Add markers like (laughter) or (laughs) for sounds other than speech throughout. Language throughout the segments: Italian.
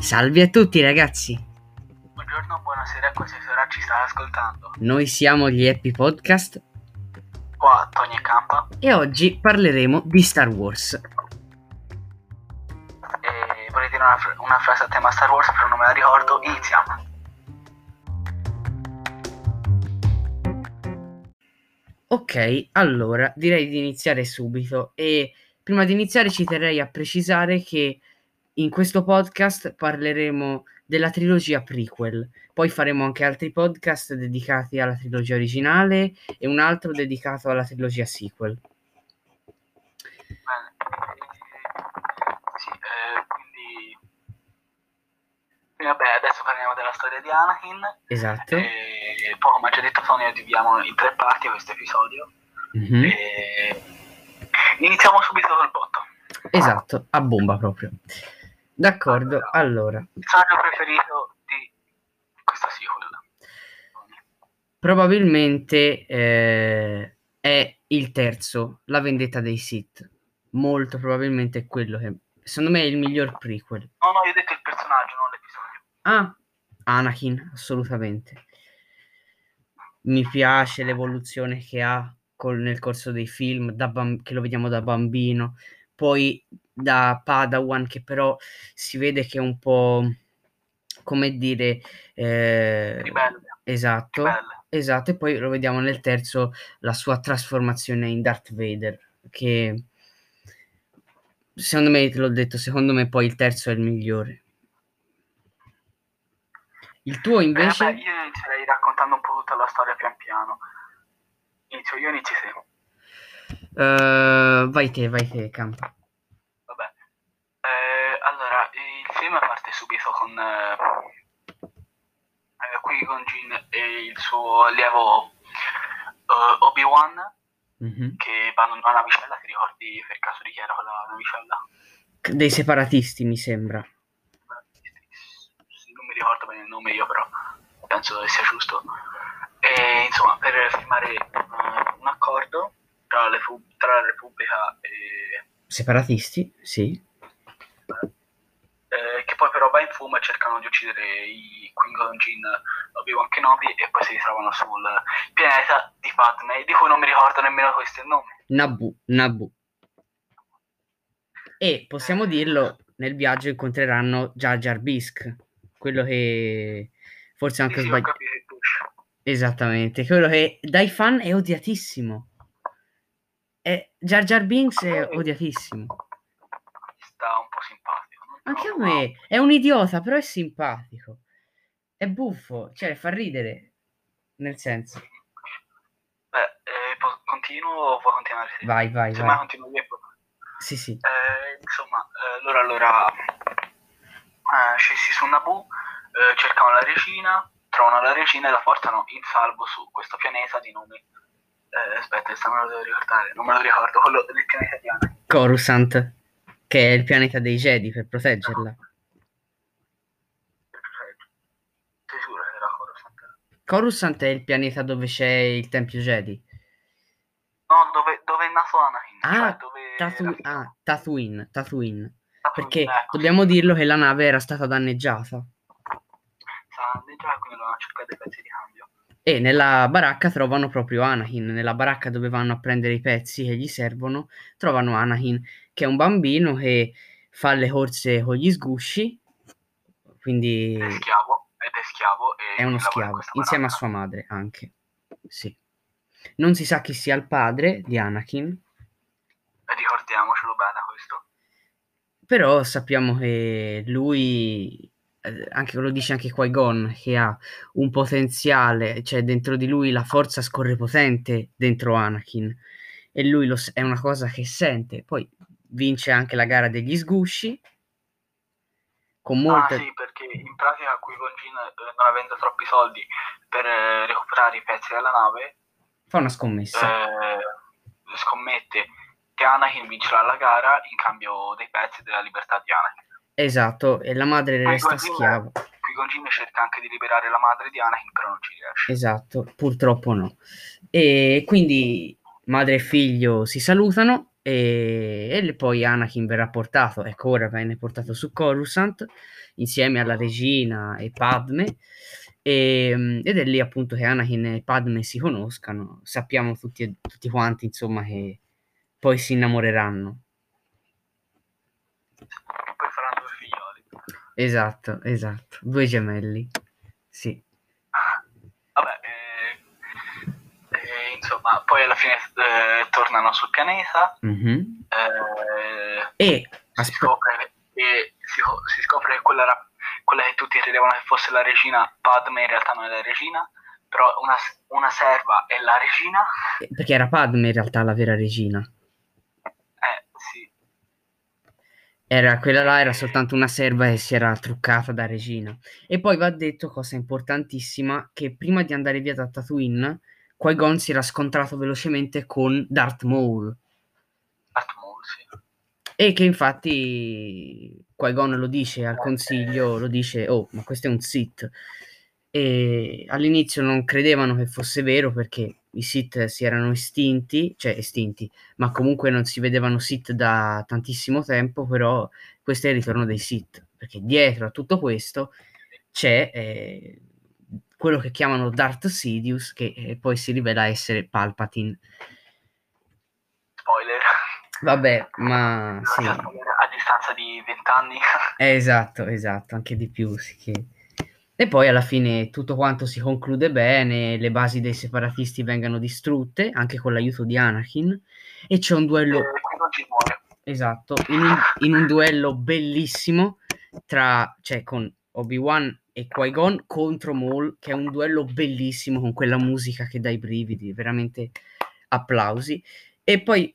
Salve a tutti ragazzi, Buongiorno, buonasera, qualsiasi ora ci state ascoltando. noi siamo gli Happy Podcast Qua Tony e Campa e oggi parleremo di Star Wars. e vorrei dire una, fr- una frase a tema Star Wars, però non me la ricordo. Iniziamo. Ok, allora direi di iniziare subito e prima di iniziare ci terrei a precisare che in questo podcast parleremo della trilogia prequel, poi faremo anche altri podcast dedicati alla trilogia originale e un altro dedicato alla trilogia sequel. Eh, sì, eh, quindi... vabbè, adesso parliamo della storia di Anakin. Esatto. E poi, come ha già detto Tony, dividiamo in tre parti questo episodio. Mhm. E iniziamo subito col botto. Esatto, a bomba proprio. D'accordo, allora, Il personaggio preferito di questa sequel. probabilmente eh, è il terzo, La vendetta dei Sith. Molto probabilmente è quello che, secondo me, è il miglior prequel. No, no, io ho detto il personaggio, non l'episodio. Ah, Anakin, assolutamente. Mi piace l'evoluzione che ha col- nel corso dei film, da bam- che lo vediamo da bambino, poi da Padawan, che però si vede che è un po', come dire, eh, esatto, Ribelle. esatto, e poi lo vediamo nel terzo, la sua trasformazione in Darth Vader, che secondo me, te l'ho detto, secondo me poi il terzo è il migliore. Il tuo Eh, invece? beh, io inizierei raccontando un po' tutta la storia pian piano. Inizio io, inizi Eh, vai te, vai te, Campa. Vabbè. Eh, allora, il film parte subito con eh, eh, Qui-Gon Jinn e il suo allievo eh, Obi-Wan Mhm. che vanno in una navicella, ti ricordi per caso di chi era quella navicella? Dei separatisti, mi sembra. Non mi ricordo bene il nome io, però penso che sia giusto. E insomma, per firmare un accordo tra, le tra la Repubblica e Separatisti? Sì. eh, che poi però va in fumo e cercano di uccidere i Qui-Gon Jinn, Obi-Wan Kenobi e poi si ritrovano sul pianeta di Padme, di cui non mi ricordo nemmeno questo il nome. Naboo, Naboo. E possiamo dirlo, nel viaggio incontreranno Jar Jar Binks, quello che forse anche Sì, sbagliato. Esattamente, quello che dai fan è odiatissimo. È Jar Jar Binks è odiatissimo. Sta un po' simpatico. Anche a me è un idiota, però è simpatico. È buffo, cioè fa ridere. Nel senso, Beh, eh, continuo o vuoi continuare? vai, vai, Se vai. continuo io Sì, sì. Eh, insomma, eh, loro allora eh, scesi su Naboo, eh, cercano la regina, trovano la regina e la portano in salvo su questo pianeta di nome. Eh, aspetta, questa me lo devo ricordare, non me lo ricordo, quello del pianeta di Anakin. Coruscant, che è il pianeta dei Jedi per proteggerla. Sei sicuro che era Coruscant? Coruscant è il pianeta dove c'è il Tempio Jedi. No, dove, dove è nato Anakin? Ah, cioè dove Tatu- ah, Tatooine, Tatooine. Perché ecco, dobbiamo dirlo che la nave era stata danneggiata. Sa- già quindi dovevano cercare dei pezzi di cambio. E nella baracca trovano proprio Anakin. Nella baracca dove vanno a prendere i pezzi che gli servono, trovano Anakin, che è un bambino che fa le corse con gli sgusci. Quindi È schiavo, ed è schiavo è uno in schiavo, questa insieme a sua madre anche. Sì. Non si sa chi sia il padre di Anakin, E ricordiamocelo bene questo. però sappiamo che lui, eh, anche lo dice anche Qui-Gon, che ha un potenziale, cioè dentro di lui la forza scorre potente dentro Anakin e lui lo è una cosa che sente. Poi vince anche la gara degli sgusci con molte... Ah sì, perché in pratica qui con Jin, eh, non avendo troppi soldi per eh, recuperare i pezzi della nave, fa una scommessa. scommette che Anakin vincerà la gara in cambio dei pezzi della libertà di Anakin. Esatto, e la madre resta Jinn- schiava. Jinn cerca anche di liberare la madre di Anakin, però non ci riesce. Esatto, purtroppo no. E quindi madre e figlio si salutano e, e poi Anakin verrà portato, ecco ora viene portato su Coruscant insieme alla regina e Padme e, ed è lì appunto che Anakin e Padme si conoscano, sappiamo tutti, tutti quanti insomma che poi si innamoreranno. Poi faranno due figlioli. Esatto, esatto, due gemelli, sì. Vabbè, eh, eh, insomma, poi alla fine eh, tornano sul pianeta mm-hmm. e si scopre, che, si, si scopre che quella, era, quella che tutti credevano che fosse la regina Padme in realtà non è la regina, però una, una serva è la regina. Perché era Padme in realtà la vera regina. Eh, sì. Era, quella là era soltanto una serva che si era truccata da regina. E poi va detto, cosa importantissima, che prima di andare via da Tatooine, Qui-Gon si era scontrato velocemente con Darth Maul. Darth Maul, sì. E che infatti Qui-Gon lo dice al consiglio, lo dice, oh, ma questo è un Sith. E all'inizio non credevano che fosse vero perché i Sith si erano estinti, cioè estinti, ma comunque non si vedevano Sith da tantissimo tempo, però questo è il ritorno dei Sith, perché dietro a tutto questo c'è eh, quello che chiamano Darth Sidious, che eh, poi si rivela essere Palpatine. Spoiler. Vabbè, ma sì. A distanza di vent'anni. Eh, esatto, esatto, anche di più, sì che... E poi alla fine tutto quanto si conclude bene, le basi dei separatisti vengono distrutte, anche con l'aiuto di Anakin, e c'è un duello... Esatto, in un, in un duello bellissimo tra, cioè con Obi-Wan e Qui-Gon contro Maul, che è un duello bellissimo con quella musica che dà i brividi, veramente applausi. E poi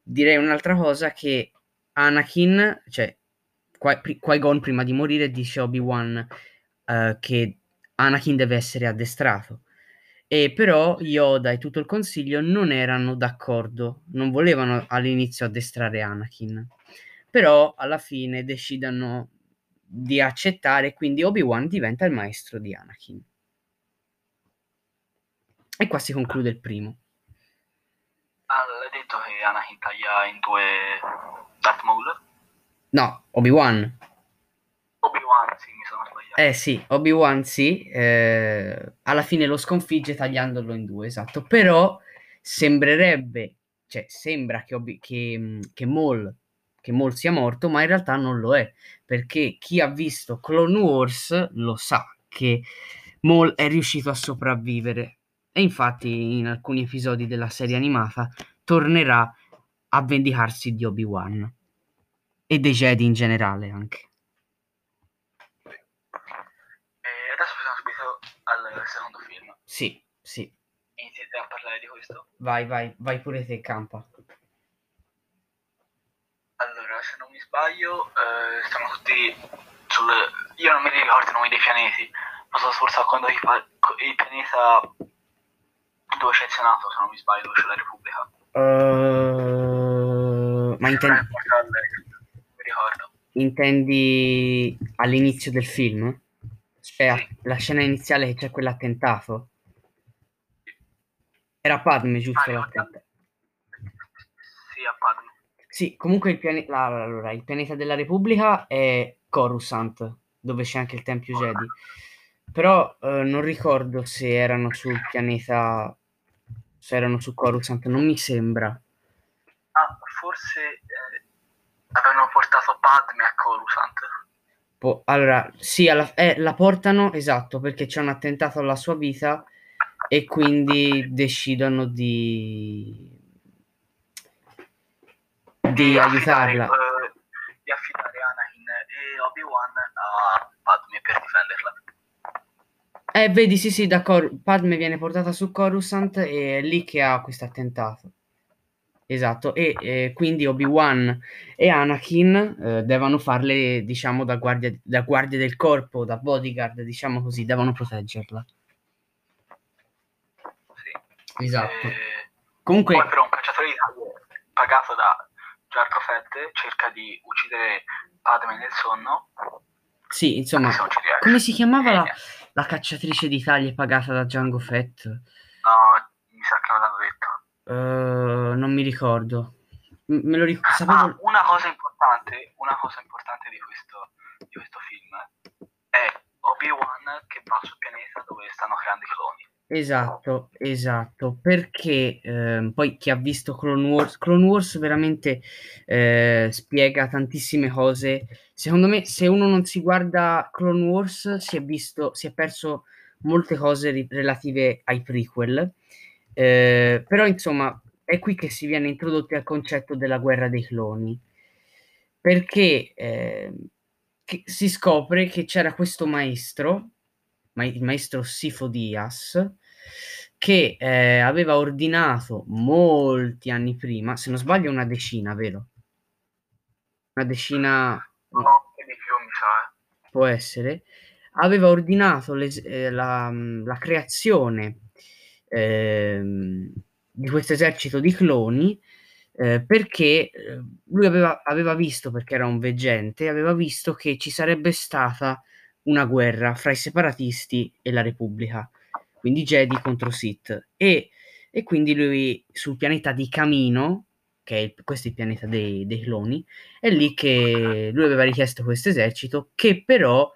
direi un'altra cosa che Anakin, cioè Qui-Gon prima di morire dice a Obi-Wan uh, che Anakin deve essere addestrato. E però Yoda e tutto il consiglio non erano d'accordo, non volevano all'inizio addestrare Anakin. Però alla fine decidono di accettare, quindi Obi-Wan diventa il maestro di Anakin. E qua si conclude il primo. Ah, l'hai detto che Anakin taglia in due Darth Maul? No, Obi-Wan. Obi-Wan, sì, mi sono sbagliato. Eh sì, Obi-Wan sì, eh, alla fine lo sconfigge tagliandolo in due, esatto. Però sembrerebbe, cioè sembra che, Obi- che, che Maul che Maul sia morto, ma in realtà non lo è, perché chi ha visto Clone Wars lo sa che Maul è riuscito a sopravvivere e infatti in alcuni episodi della serie animata tornerà a vendicarsi di Obi-Wan e dei Jedi in generale anche. E adesso passiamo subito al secondo film. Sì. Iniziate a parlare di questo? Vai, vai, vai pure te, campa. Allora, se non mi sbaglio, eh, siamo tutti sul... Io non mi ricordo i nomi dei pianeti, ma sono sforzato quando il, il pianeta dove c'è il Senato, se non mi sbaglio, dove c'è la Repubblica. Uh, ma intendi... Mi ricordo. Intendi all'inizio del film? Cioè, sì. la scena iniziale che c'è quell'attentato? Era Padme, giusto? Ah? Sì, a Padme. Sì, comunque il, piane- allora, il pianeta della Repubblica è Coruscant, dove c'è anche il Tempio Jedi. Però eh, non ricordo se erano sul pianeta, se erano su Coruscant, non mi sembra. Ah, forse eh, avevano portato Padme a Coruscant. Po- allora, sì, alla- eh, la portano, esatto, perché c'è un attentato alla sua vita e quindi decidono di di aiutarla. Uh, di affidare Anakin e Obi-Wan a Padme per difenderla. Eh, vedi, sì, sì, d'accordo. Padme viene portata su Coruscant e è lì che ha questo attentato. Esatto, e eh, quindi Obi-Wan e Anakin eh, devono farle, diciamo, da guardia, da guardia del corpo, da bodyguard, diciamo così, devono proteggerla. Esatto. Eh, Comunque... Poi però un cacciatore di pagato da Jarko Fett cerca di uccidere Padme nel sonno. Sì, insomma, come si chiamava la, la, cacciatrice di taglie pagata da Django Fett? No, mi sa che non l'hanno detto. Uh, non mi ricordo. me lo ricordo. Ah, una cosa importante, una cosa importante di questo, di questo film è Obi-Wan che va sul pianeta dove stanno creando i cloni. Esatto, esatto, perché eh, poi chi ha visto Clone Wars, Clone Wars veramente eh, spiega tantissime cose. Secondo me, se uno non si guarda Clone Wars, si è visto, si è perso molte cose ri- relative ai prequel. Eh, però, insomma, è qui che si viene introdotti al concetto della guerra dei cloni, perché eh, si scopre che c'era questo maestro il maestro Sifo Dias, che eh, aveva ordinato molti anni prima, se non sbaglio una decina, vero? Una decina... No, che di più mi sa. Eh. Può essere. Aveva ordinato le, eh, la, la, creazione eh, di questo esercito di cloni eh, perché eh, lui aveva, aveva, visto, perché era un veggente, aveva visto che ci sarebbe stata una guerra fra i separatisti e la Repubblica, quindi Jedi contro Sith. E, e quindi lui sul pianeta di Camino, che è il, questo è il pianeta dei, dei cloni, è lì che lui aveva richiesto questo esercito, che però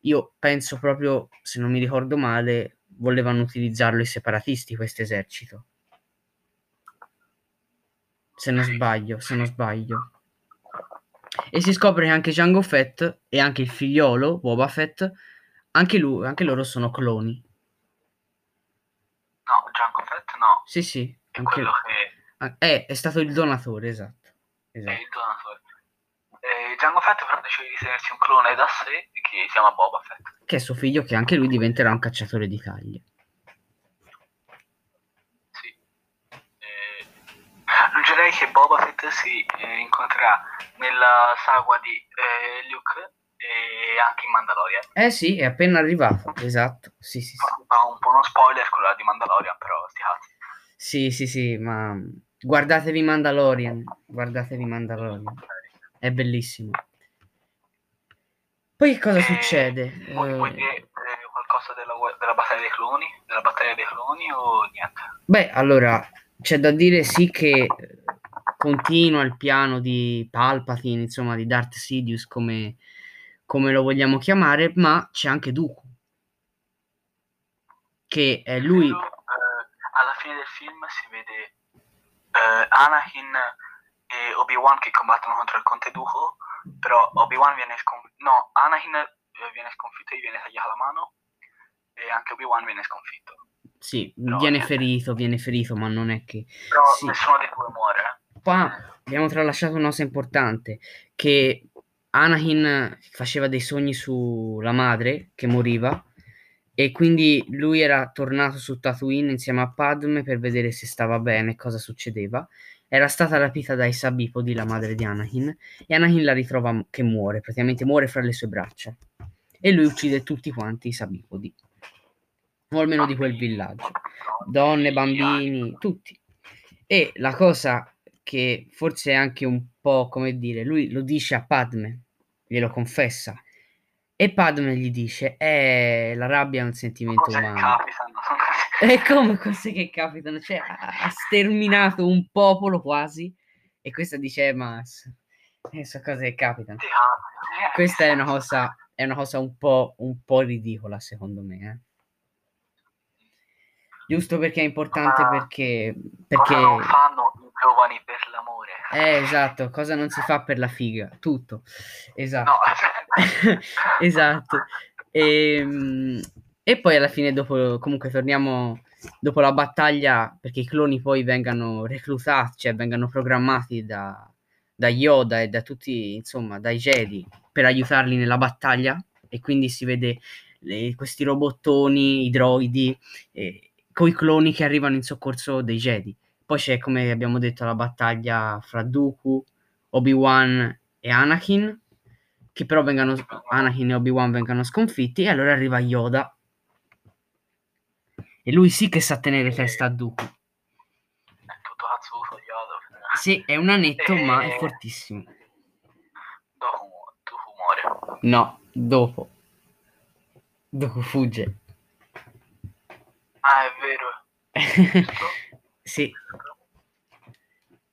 io penso proprio, se non mi ricordo male, volevano utilizzarlo i separatisti questo esercito. Se non sbaglio, se non sbaglio. E si scopre che anche Jango Fett e anche il figliolo Boba Fett, anche, lui, anche loro sono cloni. No, Jango Fett no. Sì, sì. È anche... quello che... È, è stato il donatore, esatto. esatto. È il donatore. Eh, Jango Fett però decide di tenersi un clone da sé che si chiama Boba Fett. Che è suo figlio che anche lui diventerà un cacciatore di taglie. Aggiungerei che Boba Fett si eh, incontrerà nella saga di eh, Luke e anche in Mandalorian. Eh sì, è appena arrivato, esatto. Sì, sì, sì. Fa un po' uno spoiler quello di Mandalorian, però sti cazzi. Sì, sì, sì, ma guardatevi Mandalorian, guardatevi Mandalorian. È bellissimo. Poi che cosa e... succede? Vuoi, vuoi dire eh, qualcosa della, della battaglia dei cloni? Della battaglia dei cloni o niente? Beh, allora, c'è da dire sì che continua il piano di Palpatine, insomma di Darth Sidious come, come lo vogliamo chiamare, ma c'è anche Dooku. Che è lui eh, alla fine del film si vede eh, Anakin e Obi-Wan che combattono contro il Conte Dooku però Obi-Wan viene sconfitto no, Anakin eh, viene sconfitto e gli viene tagliata la mano e anche Obi-Wan viene sconfitto sì, no, viene niente. ferito, viene ferito, ma non è che... Però sì. nessuno dei due muore. Qua abbiamo tralasciato una cosa importante, che Anakin faceva dei sogni sulla madre che moriva e quindi lui era tornato su Tatooine insieme a Padme per vedere se stava bene, cosa succedeva. Era stata rapita dai Sabipodi, la madre di Anakin, e Anakin la ritrova che muore, praticamente muore fra le sue braccia. E lui uccide tutti quanti i Sabipodi o almeno di quel villaggio. Donne, bambini, tutti. E la cosa che forse è anche un po' come dire, lui lo dice a Padme, glielo confessa. E Padme gli dice: Eh, la rabbia è un sentimento cose umano. (laughs) E come cose che capitano? Cioè, ha, sterminato un popolo quasi. E questa dice: eh, Ma eh, sono cose che capitano. Questa è una cosa, è una cosa un po', un po' ridicola, secondo me. Eh giusto perché è importante perché, perché... Cosa non fanno i giovani per l'amore? Eh esatto cosa non si fa per la figa tutto. Esatto. No. (laughs) esatto. E, ehm, e poi alla fine dopo comunque torniamo dopo la battaglia perché i cloni poi vengano reclutati cioè vengano programmati da, da Yoda e da tutti insomma dai Jedi per aiutarli nella battaglia. E quindi si vede le, questi robottoni i droidi eh, coi cloni che arrivano in soccorso dei Jedi. Poi c'è, come abbiamo detto, la battaglia fra Dooku, Obi-Wan e Anakin, che però vengano, Anakin e Obi-Wan vengano sconfitti, e allora arriva Yoda. E lui sì che sa tenere testa a Dooku. È tutto cazzuto Yoda. Sì, è un anetto, e... ma è fortissimo. Dopo Dooku muore. No, dopo. Dooku fugge. Vero. (laughs) sì.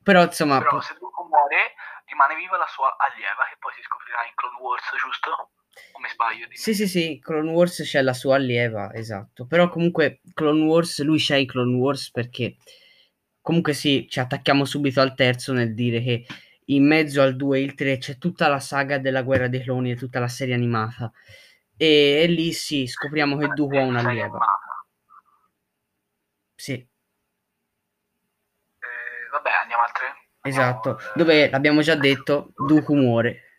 Però insomma... Però se Dooku muore, rimane viva la sua allieva, che poi si scoprirà in Clone Wars, giusto? O mi sbaglio? Dimmi. Sì, sì, sì, Clone Wars c'è la sua allieva, esatto. Però comunque Clone Wars, lui c'è in Clone Wars perché comunque sì, ci attacchiamo subito al terzo nel dire che in mezzo al 2 e il 3 c'è tutta la saga della guerra dei cloni e tutta la serie animata. E, e lì sì, scopriamo che Dooku ha un'allieva. Sì. Eh, vabbè, andiamo al 3. Esatto, dove l'abbiamo già detto, Dooku muore.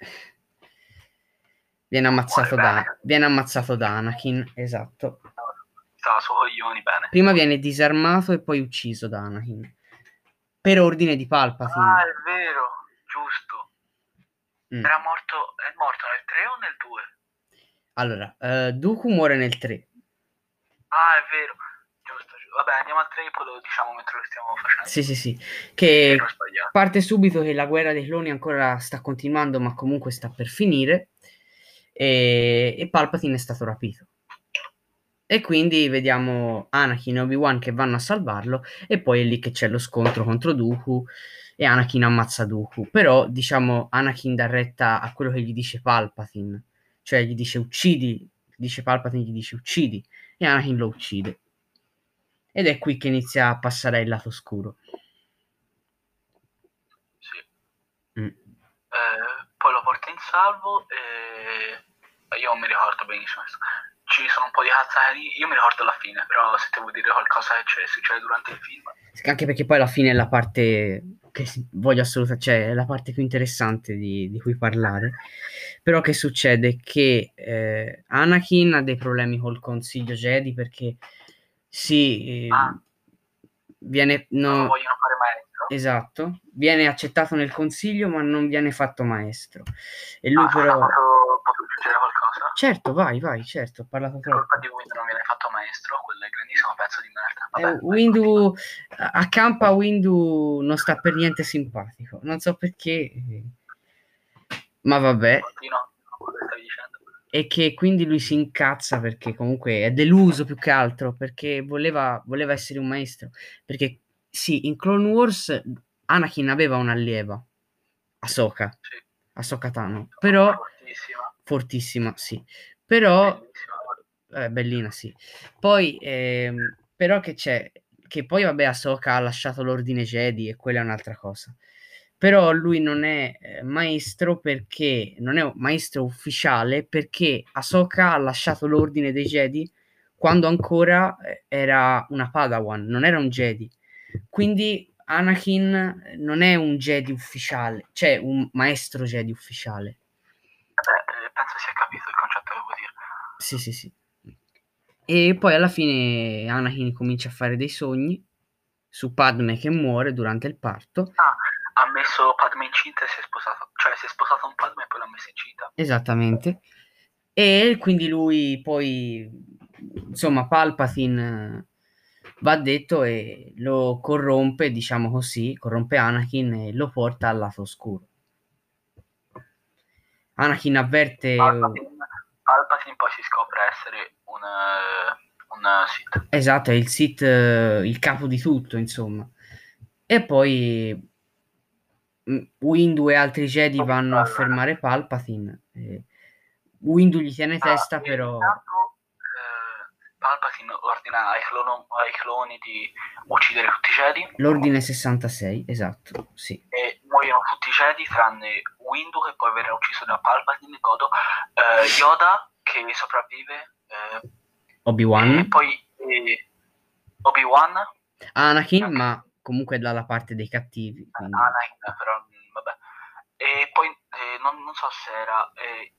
Viene ammazzato, da, viene ammazzato da Anakin, esatto. Stava su coglioni, bene. Prima viene disarmato e poi ucciso da Anakin. Per ordine di Palpatine. Ah, è vero, giusto. Mm. Era morto, è morto nel 3 o nel 2? Allora, uh, Dooku muore nel 3. Ah, è vero. Vabbè, andiamo al 3 e poi lo diciamo mentre lo stiamo facendo. Sì, sì, sì. Che parte subito che la guerra dei cloni ancora sta continuando, ma comunque sta per finire e, e Palpatine è stato rapito. E quindi vediamo Anakin e Obi-Wan che vanno a salvarlo e poi è lì che c'è lo scontro contro Dooku e Anakin ammazza Dooku. Però, diciamo, Anakin dà retta a quello che gli dice Palpatine, cioè gli dice uccidi, dice Palpatine gli dice uccidi e Anakin lo uccide. Ed è qui che inizia a passare il lato oscuro. Sì. Mm. Eh, poi lo porta in salvo e io non mi ricordo benissimo ci sono un po' di cazzari io mi ricordo la fine però se devo dire qualcosa che succede durante il film anche perché poi alla fine è la parte che voglio assolutamente cioè è la parte più interessante di, di cui parlare però che succede che eh, Anakin ha dei problemi col consiglio Jedi perché sì eh, ah. viene no, non vogliono fare maestro esatto viene accettato nel consiglio ma non viene fatto maestro e lui ah, però aggiungere qualcosa? Certo, vai, vai, certo, ho parlato troppo. colpa di Windu non viene fatto maestro, quel grandissimo pezzo di merda. Vabbè, eh, Windu, accampa Windu non sta per niente simpatico, non so perché, ma vabbè. Continua, e che quindi lui si incazza perché comunque è deluso più che altro, perché voleva, voleva essere un maestro, perché sì, in Clone Wars Anakin aveva un'allieva, Ahsoka, sì. Ahsoka Tano, però... Fortissima fortissima, sì. Però, eh, bellina, sì. Poi, ehm, però che c'è, che poi vabbè Ahsoka ha lasciato l'ordine Jedi e quella è un'altra cosa. Però lui non è eh, maestro perché, non è un maestro ufficiale perché Ahsoka ha lasciato l'ordine dei Jedi quando ancora eh, era una Padawan, non era un Jedi. Quindi Anakin non è un Jedi ufficiale, cioè un maestro Jedi ufficiale penso si è capito il concetto che vuol dire. Sì, sì, sì. E poi alla fine Anakin comincia a fare dei sogni su Padme che muore durante il parto. Ah, ha messo Padme incinta e si è sposato, cioè si è sposato un Padme e poi l'ha messa incinta. Esattamente. E quindi lui poi, insomma, Palpatine va detto e lo corrompe, diciamo così, corrompe Anakin e lo porta al lato oscuro. Anakin avverte... Palpatine, Palpatine poi si scopre essere un, uh, un Sith. Esatto, è il Sith, il capo di tutto, insomma. E poi Windu e altri Jedi vanno a fermare Palpatine. E Windu gli tiene ah, testa, però... Intanto, eh, Palpatine ordina ai, clono, ai, cloni di uccidere tutti i Jedi. L'ordine 66, esatto, sì. E muoiono tutti i Jedi tranne Windu che poi verrà ucciso da Palpatine, Godo, eh, Yoda che sopravvive, eh, Obi-Wan, e poi eh, Obi-Wan, Anakin, ma comunque dalla parte dei cattivi. Quindi. Anakin, però mm, vabbè. E poi eh, non, non, so se era eh,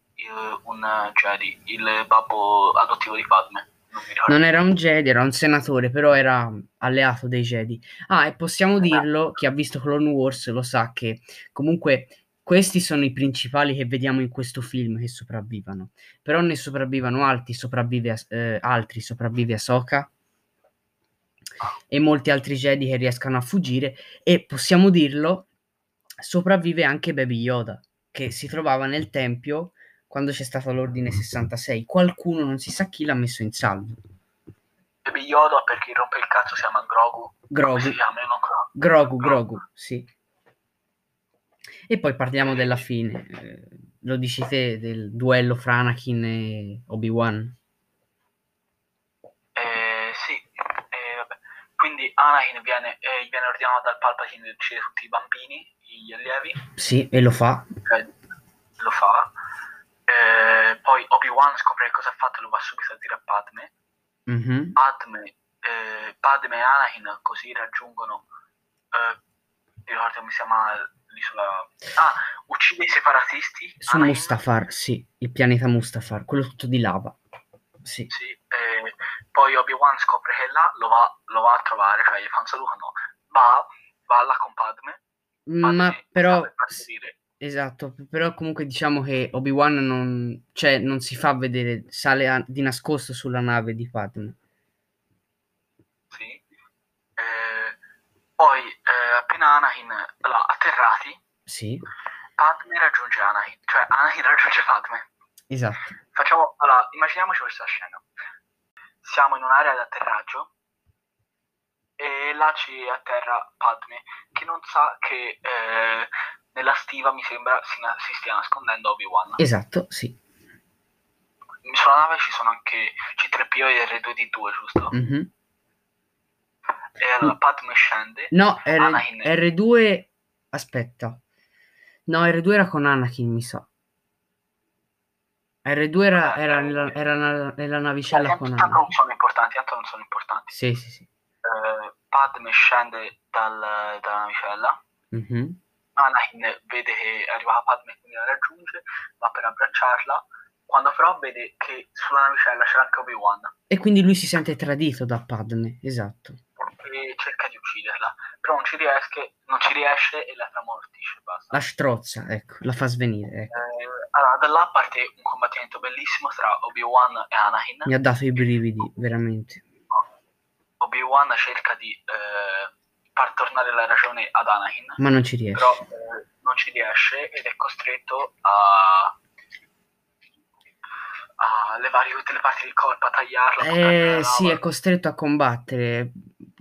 un Jedi, il babbo adottivo di Padme. Non, non, era un Jedi, era un senatore, però era alleato dei Jedi. Ah, e possiamo esatto. dirlo, chi ha visto Clone Wars lo sa che comunque questi sono i principali che vediamo in questo film che sopravvivono. Però ne sopravvivono altri, sopravvive, eh, altri, sopravvive Ahsoka e molti altri Jedi che riescano a fuggire e possiamo dirlo, sopravvive anche Baby Yoda che si trovava nel tempio quando c'è stato l'ordine 66. Qualcuno, non si sa chi, l'ha messo in salvo. Baby Yoda per chi rompe il cazzo si chiama Grogu. Grogu. Si chiama, Grogu, Grogu, Grogu, sì. E poi parliamo della fine. Eh, lo dici te del duello fra Anakin e Obi-Wan? Eh, sì, eh, vabbè. Quindi Anakin viene, eh, viene ordinato dal Palpatine di uccidere tutti i bambini, gli allievi. Sì, e lo fa. Cioè, lo fa. Eh, poi Obi-Wan scopre che cosa ha fatto e lo va subito a dire a Padme. Mhm. Padme, eh, Padme e Anakin così raggiungono eh, mi ricordo come si chiama l'isola ah uccide i separatisti Su Anakin. Mustafar, sì, il pianeta Mustafar, quello tutto di lava. Sì. Sì, eh, poi Obi-Wan scopre che là, lo va, lo va a trovare, cioè gli fa un saluto, no, va, va là con Padme, Padme Ma però, per esatto, però comunque diciamo che Obi-Wan non, cioè, non si fa vedere, sale a- di nascosto sulla nave di Padme. sì. Eh, poi eh, appena Anakin, allora, atterrati, Sì, Padme raggiunge Anakin, cioè Anakin (laughs) raggiunge Padme. esatto. Facciamo, allora, immaginiamoci questa scena. Siamo in un'area di atterraggio e là ci atterra Padme, che non sa che eh, nella stiva, mi sembra, si, na- si stia nascondendo Obi-Wan. Esatto, sì. Sulla nave ci sono anche C3PO e R2D2, giusto? Mhm. E allora Padme scende. No, R- Anakin. R2, aspetta. No, R2 era con Anakin, mi sa. R2 era, era nella, era nella- nella navicella con tanto Anakin. non sono importanti, tanto non sono importanti. Sì, sì, sì. Eh, Padme scende dal- dalla navicella. Mhm. Anakin vede che è arrivata Padme quindi la raggiunge, va per abbracciarla. Quando però vede che sulla navicella c'era anche Obi-Wan E quindi lui si sente tradito da Padme, esatto. E cerca di ucciderla, però non ci riesce, non ci riesce e la tramortisce. Basta. La strozza, ecco, la fa svenire. ecco. Eh, allora, da là parte un combattimento bellissimo tra Obi-Wan e Anakin. Mi ha dato i brividi, veramente. Obi-Wan cerca di eh, far tornare la ragione ad Anakin, Ma non ci riesce. però eh, non ci riesce ed è costretto a, a levare tutte le parti del corpo, a buttarla Eh, sì, è costretto a combattere.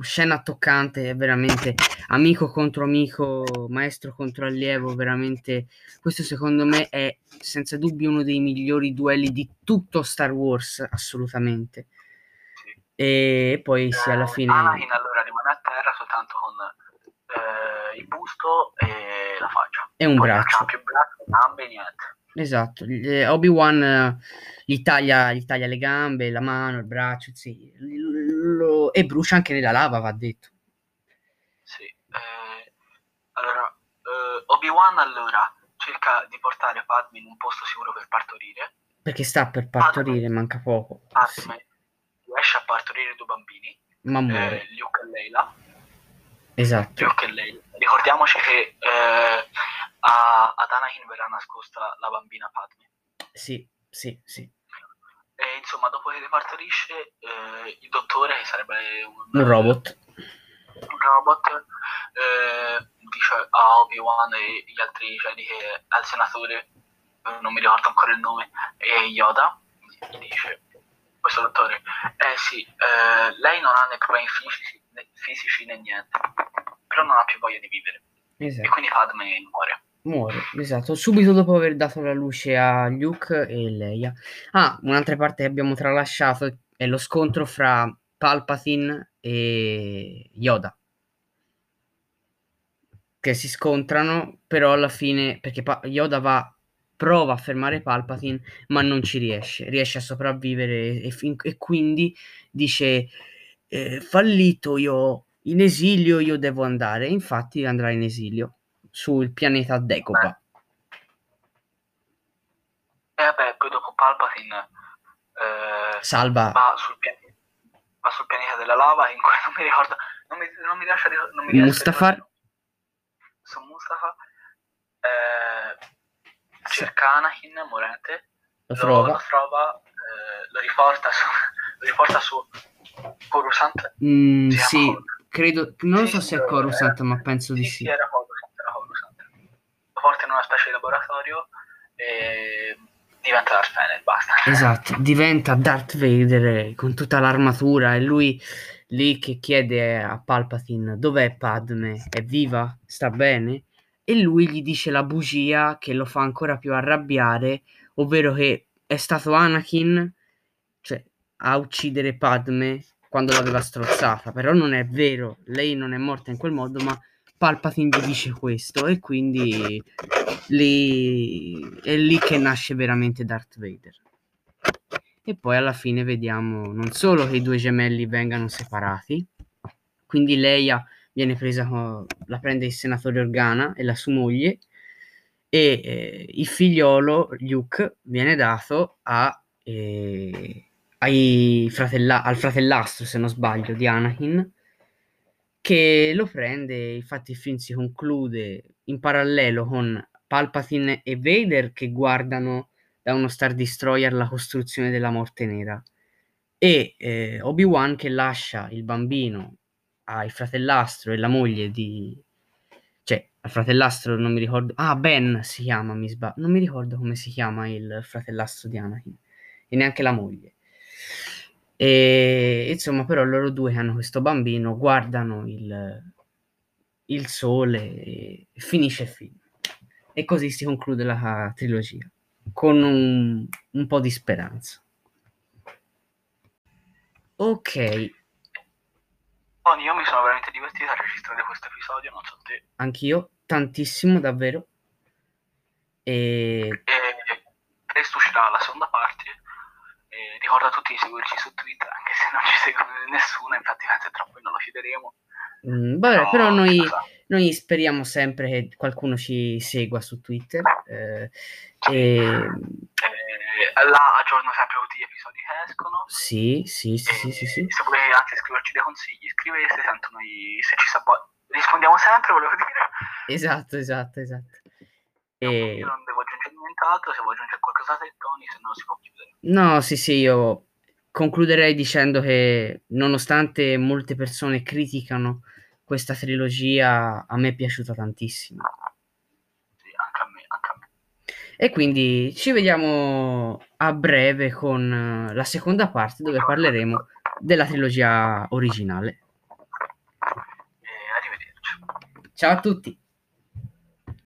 Scena toccante, veramente amico contro amico, maestro contro allievo, veramente. Questo secondo me è senza dubbio uno dei migliori duelli di tutto Star Wars, assolutamente. Sì. E poi sì, alla Eh, fine Anakin allora rimane a terra soltanto con eh, il busto e la faccia. è un Poi non braccio. c'ha più braccio, gambe, niente. Esatto, Obi-Wan eh, gli taglia, gli taglia le gambe, la mano, il braccio, sì, lo- e brucia anche nella lava, va detto. Sì. eh, allora, eh, Obi-Wan allora cerca di portare Padme in un posto sicuro per partorire. Perché sta per partorire, manca poco. Sì, Padme riesce a partorire due bambini, ma muore. eh, Luke e Leila. Esatto. Luke e Leila. Ricordiamoci che eh, a, ad Anakin verrà nascosta la bambina Padme. Sì, sì, sì. E insomma, dopo che partorisce, eh, il dottore, che sarebbe un, Un robot. un robot, eh, dice a Obi-Wan e gli altri Jedi che al senatore, eh, non mi ricordo ancora il nome, e Yoda, gli dice, questo dottore, eh sì, eh, lei non ha né problemi fisici né, fisici né niente, però non ha più voglia di vivere. E Esatto. quindi Padme muore. Muore, esatto. Subito dopo aver dato la luce a Luke e Leia. Ah, un'altra parte che abbiamo tralasciato è lo scontro fra Palpatine e Yoda. Che si scontrano, però alla fine, perché Pa- Yoda va, prova a fermare Palpatine, ma non ci riesce. Riesce a sopravvivere e, fin- e quindi dice: eh, Fallito io, in esilio io devo andare. Infatti andrà in esilio sul pianeta Decopa. E vabbè, poi dopo Palpatine eh, Salva va, sul pianeta, va sul pianeta della lava, in cui (laughs) non mi ricordo, non mi, non mi riesce a ricordare, non mi riesco a Mustafar. ricordare- Su Mustafa, eh, cerca Anakin morente, lo lo, trova. lo trova, eh, lo riporta su, lo riporta su Coruscant. Mm, sì, credo, non Sì, so se è eh, Coruscant, ma penso di Sì, sì. sì, era Coruscant, era Coruscant. Lo porta in una specie di laboratorio e diventa Darth Vader, basta. Esatto, diventa Darth Vader con tutta l'armatura e lui lì che chiede a Palpatine dov'è Padme? È viva? Sta bene? e lui gli dice la bugia che lo fa ancora più arrabbiare, ovvero che è stato Anakin cioè, a uccidere Padme quando l'aveva strozzata, però non è vero, lei non è morta in quel modo, ma Palpatine gli dice questo e quindi lì, è lì che nasce veramente Darth Vader. E poi alla fine vediamo non solo che i due gemelli vengano separati, quindi Leia viene presa, la prende il senatore Organa e la sua moglie, e eh, il figliolo Luke viene dato a, eh, fratella- al fratellastro, se non sbaglio, di Anakin, che lo prende, infatti il film si conclude in parallelo con Palpatine e Vader che guardano da uno Star Destroyer la costruzione della Morte Nera e eh, Obi-Wan che lascia il bambino al fratellastro e la moglie di... cioè al fratellastro non mi ricordo... Ah, Ben si chiama, mi sbaglio. Non mi ricordo come si chiama il fratellastro di Anakin e neanche la moglie. E insomma, però loro due hanno questo bambino, guardano il, il sole e finisce il film. E così si conclude la trilogia, con un, un po' di speranza. Ok, io mi sono veramente divertito a registrare questo episodio, non so te. Anch'io, tantissimo, davvero. E... e presto uscirà la seconda parte. E ricorda a tutti di seguirci su Twitter, anche se non ci segue nessuno, infatti mentre tra poi non lo chiederemo. Mm, vabbè, no, però noi, noi, speriamo sempre che qualcuno ci segua su Twitter. Eh, sì. e... Eh, là aggiorno sempre tutti gli episodi che escono. Sì, sì, sì, sì, sì, sì. Se volete anche scriverci dei consigli, scrivete, tanto noi se ci sa rispondiamo sempre, volevo dire. Esatto, esatto, esatto. E... Io non devo aggiungere nient'altro, se vuoi aggiungere qualcosa a te, Tony, se no si può chiudere. No, sì, sì, io concluderei dicendo che nonostante molte persone criticano questa trilogia, a me è piaciuta tantissimo. E quindi ci vediamo a breve con eh, la seconda parte dove parleremo della trilogia originale. E arrivederci. Ciao a tutti.